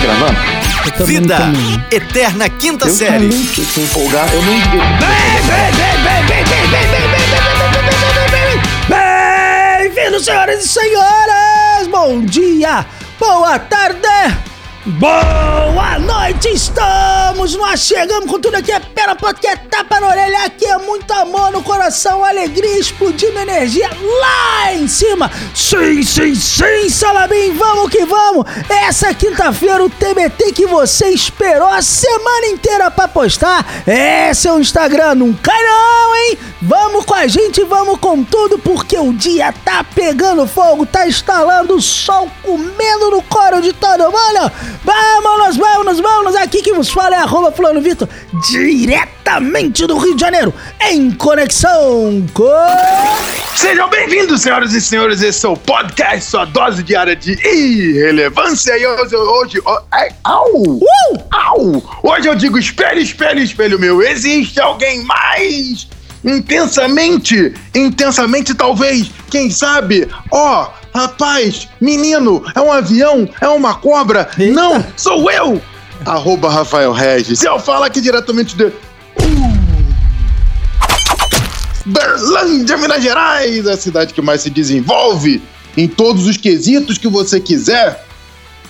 Estamos gravando? Vida Eterna Quinta Eu Série. também fico empolgado. Eu não. Bem-vindos, senhoras e senhores! Bom dia, boa tarde, boa noite! Estamos nós chegamos com tudo aqui, é pela porque é tapa na orelha, aqui é muito amor no coração, alegria explodindo energia lá em cima! Sim, sim, sim, Salabim, vamos que vamos! Essa quinta-feira, o TBT que você esperou a semana inteira pra postar, é o Instagram, não cai não, hein? Vamos com a gente, vamos com tudo, porque o dia tá pegando fogo, tá instalando o sol, comendo no coro de todo mundo. Vamos, vamos, vamos, aqui que vos fala é arroba Fulano Vitor, diretamente do Rio de Janeiro, em conexão com... Sejam bem-vindos, senhoras e senhores. Esse é o podcast, sua dose diária de irrelevância. E hoje, hoje, oh, ai, au, Uh! au. Hoje eu digo espelho, espelho, espelho meu. Existe alguém mais intensamente, intensamente talvez, quem sabe? Ó, rapaz, menino, é um avião, é uma cobra? Eita. Não, sou eu. Arroba Rafael Regis. Eu falo aqui diretamente de Berlândia, Minas Gerais, a cidade que mais se desenvolve em todos os quesitos que você quiser.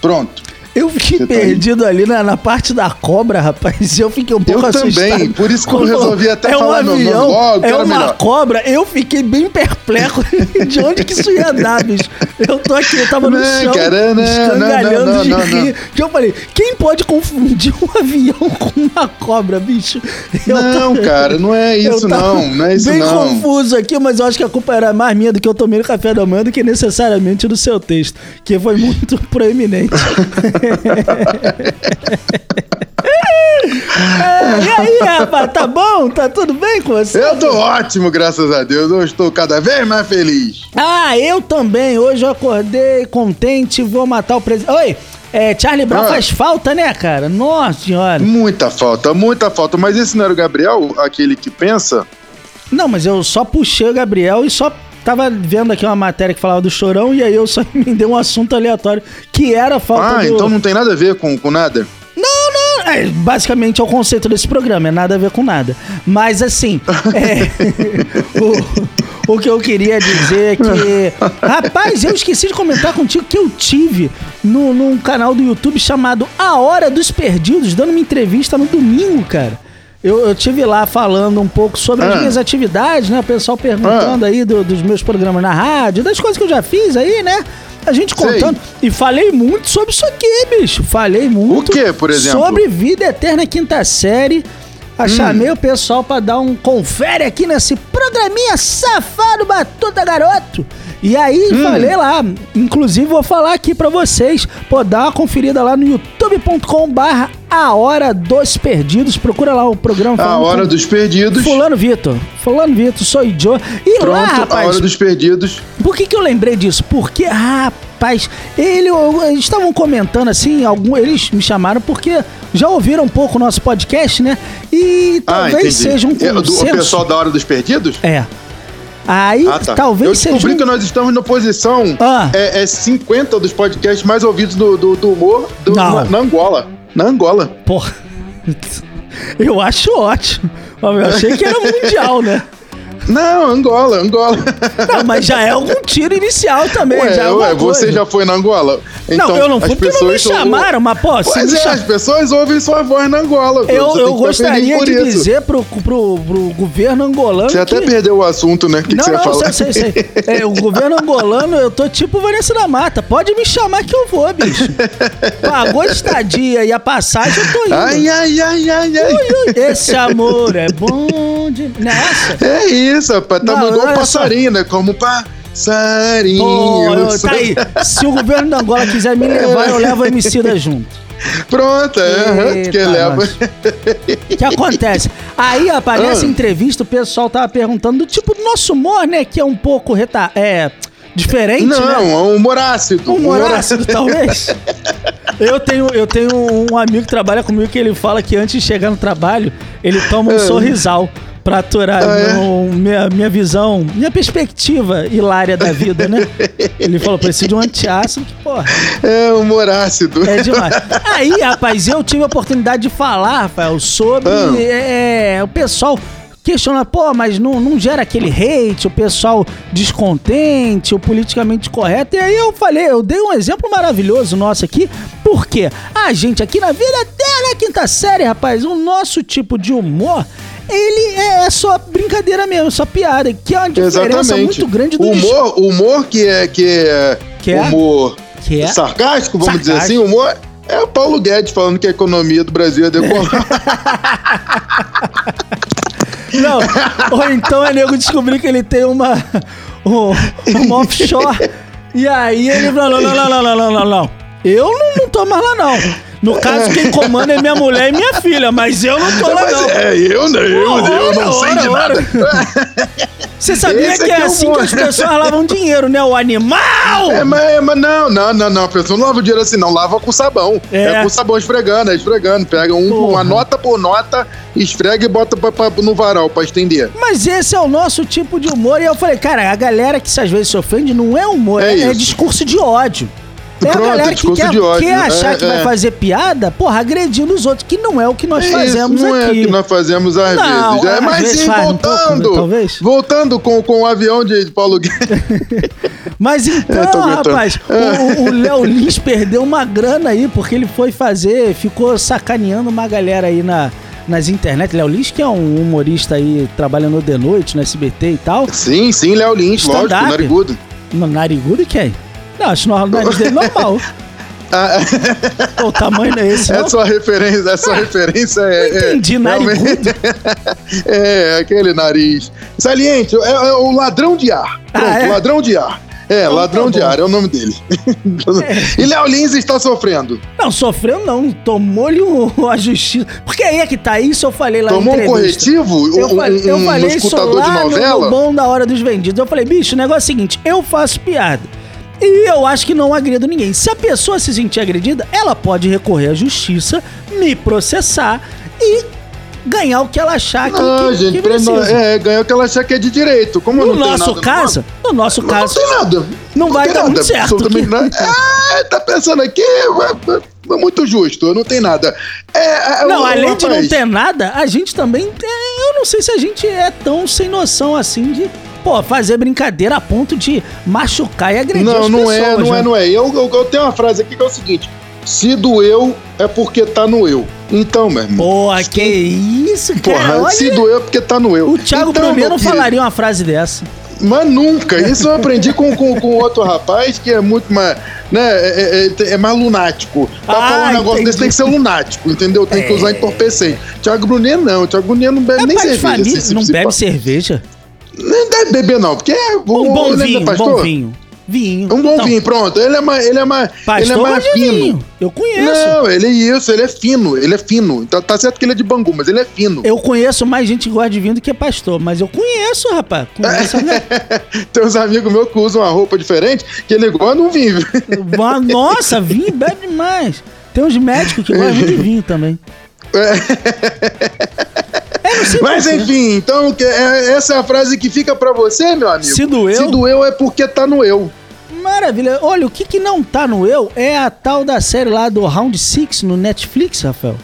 Pronto. Eu fiquei Você tá perdido ali na, na parte da cobra, rapaz. Eu fiquei um pouco Eu assustado. também, por isso que eu resolvi até é um falar meu nome avião, logo, É uma melhor. cobra. Eu fiquei bem perplexo de onde que isso ia dar, bicho. Eu tô aqui, eu tava no Não, chão, cara, não, escangalhando não, não, de rir. Que eu falei, quem pode confundir um avião com uma cobra, bicho? Eu Não, cara, não é eu isso não, não é isso bem não. confuso aqui, mas eu acho que a culpa era mais minha do que eu tomei no café da manhã do que necessariamente do seu texto, que foi muito proeminente. É, e aí, rapaz, tá bom? Tá tudo bem com você? Eu tô ótimo, graças a Deus. Eu estou cada vez mais feliz. Ah, eu também. Hoje eu acordei contente, vou matar o presidente. Oi, é, Charlie Brown Ah. faz falta, né, cara? Nossa senhora. Muita falta, muita falta. Mas esse não era o Gabriel, aquele que pensa? Não, mas eu só puxei o Gabriel e só tava vendo aqui uma matéria que falava do chorão e aí eu só emendei um assunto aleatório que era a falta Ah, do... então não tem nada a ver com, com nada? Não, não. É, basicamente é o conceito desse programa, é nada a ver com nada. Mas assim, é, o, o que eu queria dizer é que. Rapaz, eu esqueci de comentar contigo que eu tive no, num canal do YouTube chamado A Hora dos Perdidos, dando uma entrevista no domingo, cara. Eu, eu tive lá falando um pouco sobre as Ah. minhas atividades, né? O pessoal perguntando aí do- dos meus programas na rádio, das coisas que eu já fiz aí, né? A gente Sei. contando. E falei muito sobre isso aqui, bicho. Falei muito. O quê, por exemplo? Sobre Vida Eterna Quinta Série. Hum. Chamei o pessoal pra dar um confere aqui nesse programinha safado Batuta Garoto. E aí Hum. falei lá, inclusive vou falar aqui pra vocês, pô, dá uma conferida lá no youtube.com barra A Hora dos Perdidos, procura lá o programa. A Hora dos Perdidos. Fulano Vitor, Fulano Vitor, sou Joe. E Pronto, lá, A rapaz, Hora dos Perdidos. por que, que eu lembrei disso? Porque, rapaz, ele, eles estavam comentando assim, algum, eles me chamaram porque já ouviram um pouco o nosso podcast, né? E Ah, talvez entendi. seja um É, do- O consenso. pessoal da Hora dos Perdidos? É. Aí Ah, tá. talvez Eu seja. descobri um- que nós estamos na posição Ah. é, é 50 dos podcasts mais ouvidos do, do, do humor do- na, na Angola. Na Angola. Porra. Eu acho ótimo. Eu achei que era mundial, né? Não, Angola, Angola. Não, mas já é algum tiro inicial também. Ué, já é ué, você já foi na Angola? Então, não, eu não fui porque não me chamaram, mas, pô, se Pois é, cham- as pessoas ouvem sua voz na Angola. Eu, eu que gostaria de isso. dizer pro, pro, pro governo angolano. Você até que... perdeu o assunto, né? O que, que não, você ia não, falar? sei, sei, sei. É, o governo angolano, eu tô tipo Vanessa da Mata. Pode me chamar que eu vou, bicho. Pagou a estadia e a passagem, eu tô indo. Ai, ai, ai, ai, ai. Ui, ui, Esse amor é bom de... Nessa. É isso, rapaz. Tá Não, igual olha um passarinho, né? Como passarinho. Pô, eu- tá aí. Se o governo da Angola quiser me levar, eu levo a Emicida junto. Pronto, é. que leva. O que acontece? Aí, nessa Ah. entrevista, o pessoal tava perguntando do tipo do nosso humor, né? Que é um pouco reta... é, diferente, Não, né? é um humor ácido. Humor ácido, talvez. Eu tenho, eu tenho um amigo que trabalha comigo que ele fala que antes de chegar no trabalho, ele toma um É. sorrisal Pra aturar Ah, é? minha, minha visão, minha perspectiva hilária da vida, né? Ele falou, preciso de um antiácido, que porra, É, humor ácido. é demais. Aí, rapaz, eu tive a oportunidade de falar, Rafael, sobre Ah. é, o pessoal questiona, pô, mas não, não gera aquele hate, o pessoal descontente, o politicamente correto. E aí eu falei, eu dei um exemplo maravilhoso nosso aqui, porque a gente aqui na vida até na quinta série, rapaz, o nosso tipo de humor. Ele é só brincadeira mesmo, só piada, que é uma diferença Exatamente. muito grande do humor, humor que é que é, Que é? humor Que é? sarcástico, vamos dizer Sarcástico. assim, humor é o Paulo Guedes falando que a economia do Brasil é decolar. Não, ou então é nego descobrir que ele tem uma, um, uma offshore. E aí ele falou: não, não, não, não, não, não, não. Eu não, não tô mais lá, não. No caso, quem comanda é minha mulher e minha filha, mas eu não tô lá, Mas não. é, eu, não- eu, Ora, eu não sei ora, de ora. nada. Você sabia Esse que é é assim que as pessoas lavam dinheiro, né? O animal! É, mas, é, mas não, não, não, não. A pessoa não lava o dinheiro assim, não. Lava com sabão. É. É, com sabão esfregando, é esfregando. Pega um, uma nota por nota, esfrega e bota pra, pra- no varal pra estender. Mas esse é o nosso tipo de humor. E eu falei, cara, a galera que às vezes se ofende não é humor, É é, é discurso de ódio. É Pronto, a galera que quer, ódio, quer né? achar É, que vai é. fazer piada, porra, agredindo os outros, que não é o que nós É fazemos isso, não é o aqui. que nós fazemos às Não, vezes. É, mas sim, faz um pouco, voltando. né. Voltando com, com o avião de Paulo Guedes. Mas então, rapaz, o- Léo Lins perdeu uma grana aí, porque ele foi fazer, ficou sacaneando uma galera aí na, nas internet. Léo Lins, que é um humorista aí, trabalhando de noite no SBT e tal. Sim, sim, Léo Lins, lógico, narigudo. No narigudo quem? Não, acho que o nariz dele é normal. Ah, o tamanho não é esse, não? essa referência, essa referência é. Não entendi, é, narigudo. realmente- é, aquele nariz. Saliente, é, é o ladrão de ar. Ah, Pronto, é? ladrão de ar. É, Então ladrão tá de ar, é o nome dele. E Léo Lins está sofrendo. Não, sofreu não, tomou-lhe o- a justiça. Porque aí é que tá, isso eu falei lá Tomou um corretivo? Eu, um, falei, eu um, um falei isso escutador de no- novela? No, bom da hora dos vendidos. Eu falei, bicho, o negócio é o seguinte, eu faço piada. E eu acho que não agredo ninguém. Se a pessoa se sentir agredida, ela pode recorrer à justiça, me processar e ganhar o que ela achar que, Ah, que, gente, que não- precisa. é, ganhou que ela achar que é de direito. Como No não nosso nada caso, no nosso Não, caso, não tem nada. não vai tem dar nada, muito certo, que- nada. Ah, tá pensando aqui, é, é, é muito justo, não tem nada. É, é, Não, o- além de não ter nada, a gente também. é, eu não sei se a gente é tão sem noção assim de. Pô, fazer brincadeira a ponto de machucar e agredir Não, as não pessoas. é, não né? é, não é. Eu, eu, eu tenho uma frase aqui que é o seguinte: se doeu, é porque tá no eu. Então, meu irmão. Porra, que isso, cara. Porra, olha, se doeu é porque tá no eu. o Thiago então, Brunet não falaria uma frase dessa. Mas nunca. Isso eu aprendi com, com, com outro rapaz que é muito mais. Né, é, é- é mais lunático. Pra Ah, falar um negócio entendi. desse tem que ser lunático, entendeu? Tem que É. usar entorpecente. Thiago Brunet não. Thiago Brunet não bebe É nem cerveja. família, se- se- não se- bebe cerveja. Nem deve beber, não, porque é. Um bom ele é vinho, um bom vinho. Vinho. Um bom Então, vinho, pronto. Ele é mais. Ele é mais, ele é mais fino. vinho. Eu conheço. Não, ele é isso, ele é fino, ele é fino. Então tá certo que ele é de Bangu, mas ele é fino. Eu conheço mais gente que gosta de vinho do que pastor, mas eu conheço, rapaz. Conheço galera. Tem uns amigos meus que usam uma roupa diferente, que ele gosta de um vinho. Nossa, vinho bebe demais. Tem uns médicos que gostam de vinho também. É, Mas enfim, então é- essa é a frase que fica pra você, meu amigo. Se doeu? Se doeu é porque tá no eu. Maravilha. Olha, o que, que não tá no eu é a tal da série lá do Round Six no Netflix, Rafael.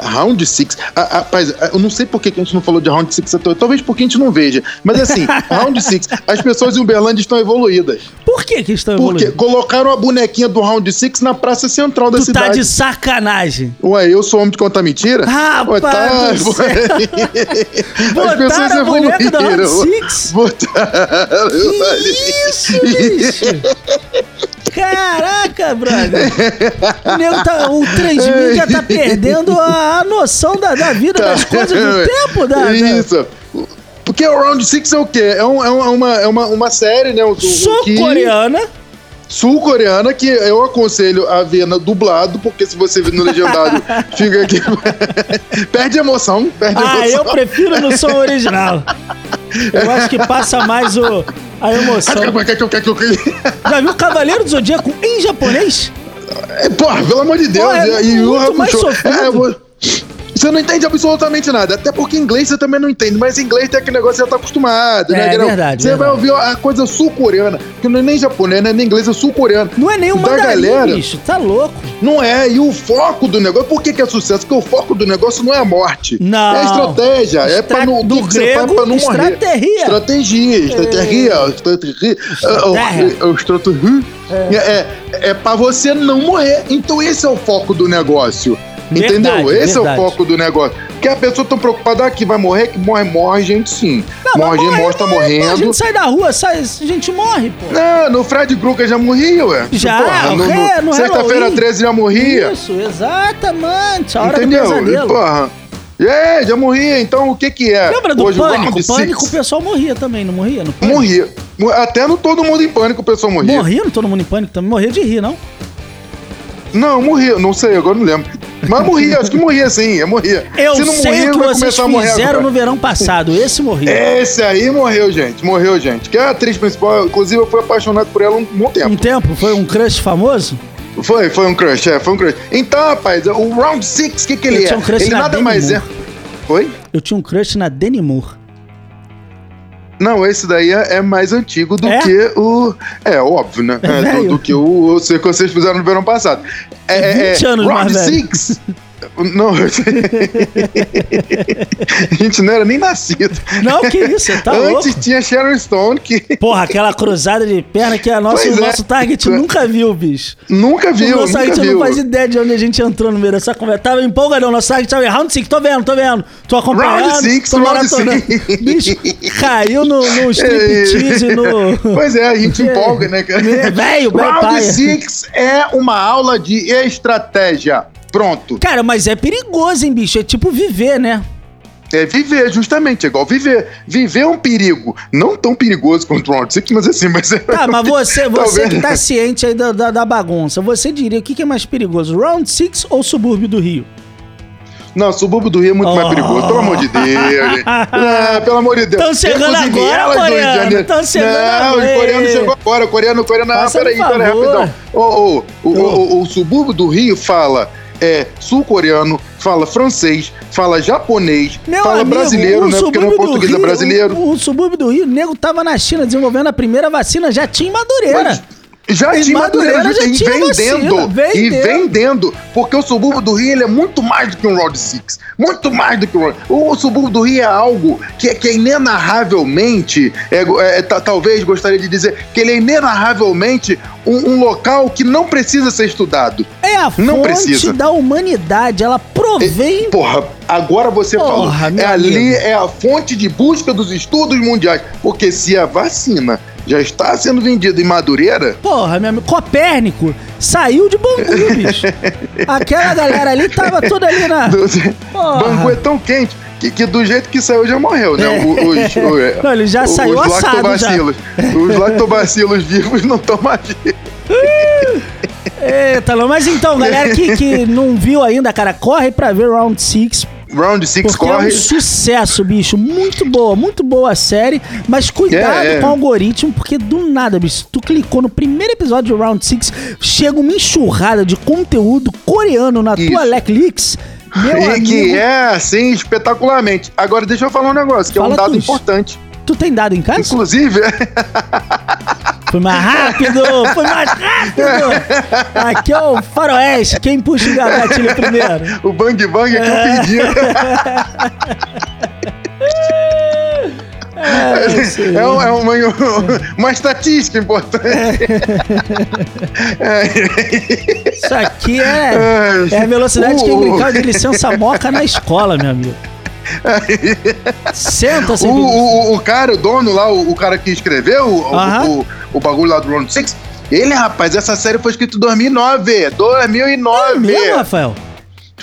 Round Six. Ah, ah, Rapaz, eu não sei por que a gente não falou de Round Six até hoje. Talvez porque a gente não veja. Mas assim, Round Six, as pessoas em Uberlândia estão evoluídas. Por que que estão Porque evoluindo? colocaram a bonequinha do Round Six na praça central da Tu tá cidade. de sacanagem. Ué, eu sou homem de contar mentira? Rapaz Ué, tá, do céu. As pessoas a boneca do Round evoluíram. Six? Botaram. Que isso, bicho? Caraca, brother. O, nego tá, o transmídia tá perdendo a, a noção da, da vida, das coisas do tempo. Da, da- Isso. Porque o Round Six é o quê? É, um- é um- é uma, é uma, uma série, né? Sul-coreana. Sul-coreana que eu aconselho a ver na dublado, porque se você ver no legendado, fica aqui. perde emoção, perde Ah, emoção. eu prefiro no som original. Eu acho que passa mais o, a emoção. Já viu Cavaleiro do Zodíaco em japonês? É, Porra, pelo amor de Deus. Pô, é e o muito mais sofrido. É, Você não entende absolutamente nada. Até porque inglês você também não entende, mas inglês tem aquele negócio que você tá acostumado, é, né? É verdade. Você verdade. vai ouvir a coisa sul-coreana, que não é nem japonês, não é nem inglês, é sul-coreano. Não é nem o mandarim, galera. bicho. Tá louco. Não é, e o foco do negócio, por que, que é sucesso? Porque o foco do negócio não é a morte. Não. É a estratégia, é Estra- pra não, do grego, pra não morrer. estratégia. Estratégia, estratégia, estratégia. Estratégia. É, o estratégia. É, é, é pra você não morrer. Então esse é o foco do negócio. Verdade, Entendeu? Esse verdade. é o foco do negócio. Porque a pessoa tá preocupada, ah, que vai morrer, que morre, morre gente sim. Não, morre gente, morre, tá morre, A morrendo. gente sai da rua, sai, a gente morre, pô. Não, no Fred Krueger já morria, ué. Já, Porra, no, o ré- no Sexta-feira Halloween. 13 já morria. Isso, exatamente. A hora Entendeu? do E, pesadelo. porra. É, já morria. Então o que que é? Lembra do Hoje, o pânico? Round Pânico, o pessoal morria também, não morria? No pânico? Morria. Mo- Até no Todo Mundo em Pânico o pessoal morria. Morria no Todo Mundo em Pânico também? Morria de rir, não? Não, morria. Não sei, agora não lembro. Mas morria, acho que morria sim, é morria. Eu Se não sei morria, que vocês fizeram no verão passado. Esse morria. Esse aí morreu, gente. Morreu, gente. Que é a atriz principal. Inclusive, eu fui apaixonado por ela um bom tempo. Um tempo, foi um crush famoso? Foi, foi um crush, é, foi um crush. Então, rapaz, o Round Six, o que, que ele Eu é? tinha um crush ele na nada Demi mais é. Moore. Oi? Eu tinha um crush na Demi Moore. Não, esse daí é, é mais antigo do É? que o. É, óbvio, né? É É, do, do que o, o que vocês fizeram no verão passado. É, 20 anos Round mais velho. Six. Não. a gente não era nem nascido. Não, que isso, tá louco? Antes tinha Sharon Stone, que Porra, aquela cruzada de perna que a nosso, Pois o é. nosso target nunca viu, bicho. nunca viu, o nosso nunca target viu. não faz ideia de onde a gente entrou no meio dessa conversa. Tava empolgadão, nosso target tava round 5, tô vendo, tô vendo. Tô acompanhando, Round six, tô round maratonando. six. Bicho, caiu no, no striptease, no... Pois é, a gente É. empolga, né, cara? É, velho, velho Round paia. Six é uma aula de estratégia. Pronto. Cara, mas é perigoso, hein, bicho? É tipo viver, né? É viver, justamente, é igual viver. Viver é um perigo. Não tão perigoso quanto o Round Six, mas assim, mas é. Tá, mas você, você Talvez. que tá ciente aí da, da, da bagunça, você diria o que, que é mais perigoso, Round 6 ou subúrbio do Rio? Não, subúrbio do Rio é muito mais Oh. perigoso, pelo amor de Deus. Não, pelo amor de Deus. Tão chegando Inclusive, agora, coreano, Janeiro- tão chegando Não, agora. o coreano chegou agora. O coreano, o coreano. Ah, peraí, peraí, rapidão. Ô, ô, o, o, o, o subúrbio do Rio fala é, sul-coreano, fala francês, fala japonês, Meu fala amigo, brasileiro, né? Porque não é português, é Rio- brasileiro. O, o subúrbio do Rio, o nego tava na China desenvolvendo a primeira vacina, já tinha em Madureira. Mas Já Em tinha Madureira Madureira, já e tinha vendendo, vacina, e vendendo. vendendo, porque o subúrbio do Rio é muito mais do que um Round Six, muito mais do que um Round. O subúrbio do Rio é algo que, que é inenarravelmente, é, é, ta- talvez gostaria de dizer que ele é inenarravelmente um, um local que não precisa ser estudado. É a Não fonte precisa. da humanidade, ela provém... Porra, agora você Porra, falou. É ali, amigo. é a fonte de busca dos estudos mundiais. Porque se a vacina já está sendo vendida em Madureira, Porra, meu amigo, Copérnico saiu de Bangu, bicho. Aquela galera ali tava toda ali na... Do-. Bangu é tão quente que, que do jeito que saiu já morreu, né? O- Os, o- Não, ele já os saiu assado já. lactobacilos. Os lactobacilos vivos não estão mais. Eita, não. Mas então, galera que, que não viu ainda, cara, corre pra ver Round 6. Round 6 Porque é corre. um sucesso, bicho. Muito boa, muito boa a série. Mas cuidado É, é. com o algoritmo, porque do nada, bicho, tu clicou no primeiro episódio de Round 6, chega uma enxurrada de conteúdo coreano na tua Isso. Netflix. Meu E amigo, que é assim espetacularmente. Agora deixa eu falar um negócio, que é Fala um dado tu. importante. tu tem dado em casa? Inclusive, Foi mais rápido! Foi mais rápido! Aqui é o faroeste, quem puxa o gatilho primeiro? o Bang Bang que eu pedi. É, É, um- é uma, uma estatística importante. Isso aqui é, é a velocidade Uh. brincava de licença moca na escola, meu amigo. Senta, O, seu o, o- o cara, o dono lá, o, o cara que escreveu o, Aham. o, bagulho lá do Round 6, ele, rapaz, essa série foi escrita em 2009. 2009. É mesmo, Rafael?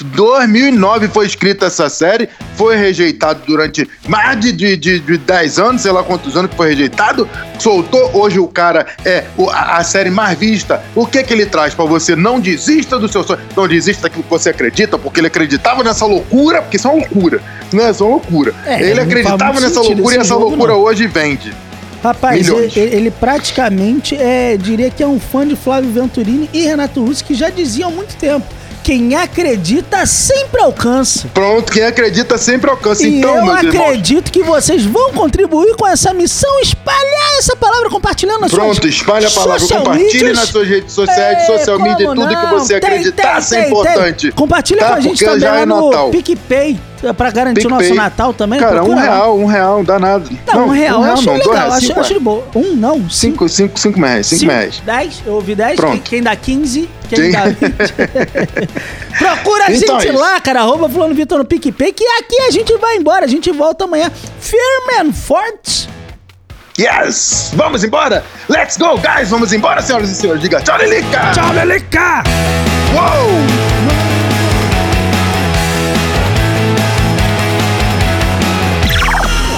2009 foi escrita essa série, foi rejeitado durante mais de, de, de, de 10 anos, sei lá quantos anos que foi rejeitado, soltou, hoje o cara é a, série mais vista. O que que ele traz pra você? Não desista do seu sonho, não desista daquilo que você acredita, porque ele acreditava nessa loucura, porque isso é uma loucura, né? Isso é uma loucura. É, ele acreditava nessa loucura e essa jogo, loucura não. hoje vende. Rapaz, ele, ele praticamente é, diria que é um fã de Flávio Venturini e Renato Russo que já diziam há muito tempo Quem acredita sempre alcança. Pronto, quem acredita sempre alcança. E então, eu meus irmãos. acredito que vocês vão contribuir com essa missão, espalhar essa palavra, compartilhando nas Pronto, suas espalha a palavra, compartilhe nas suas redes sociais, É, social media, tudo que não? você Tem, acreditasse tem, é tem, importante. tem. Compartilha tá? com a gente Porque também já é no Natal. PicPay, pra garantir o nosso. Natal também. Cara, um procura lá. real, um real, não dá nada. Não, um real, eu acho não, legal, reais, cinco acho de boa. Um não, cinco. Cinco, cinco, cinco reais, cinco reais. 10, eu ouvi 10, quem, Pronto. quem dá 15, quem Quem- dá 20. Procura a Então gente é lá, cara, arroba fulano Vitor no PicPay, que aqui a gente vai embora, a gente volta amanhã firme and forte. Yes! Vamos embora? Let's go, guys! Vamos embora, senhoras e senhores. Diga tchau, Lilica! Tchau, Lelica! Uou!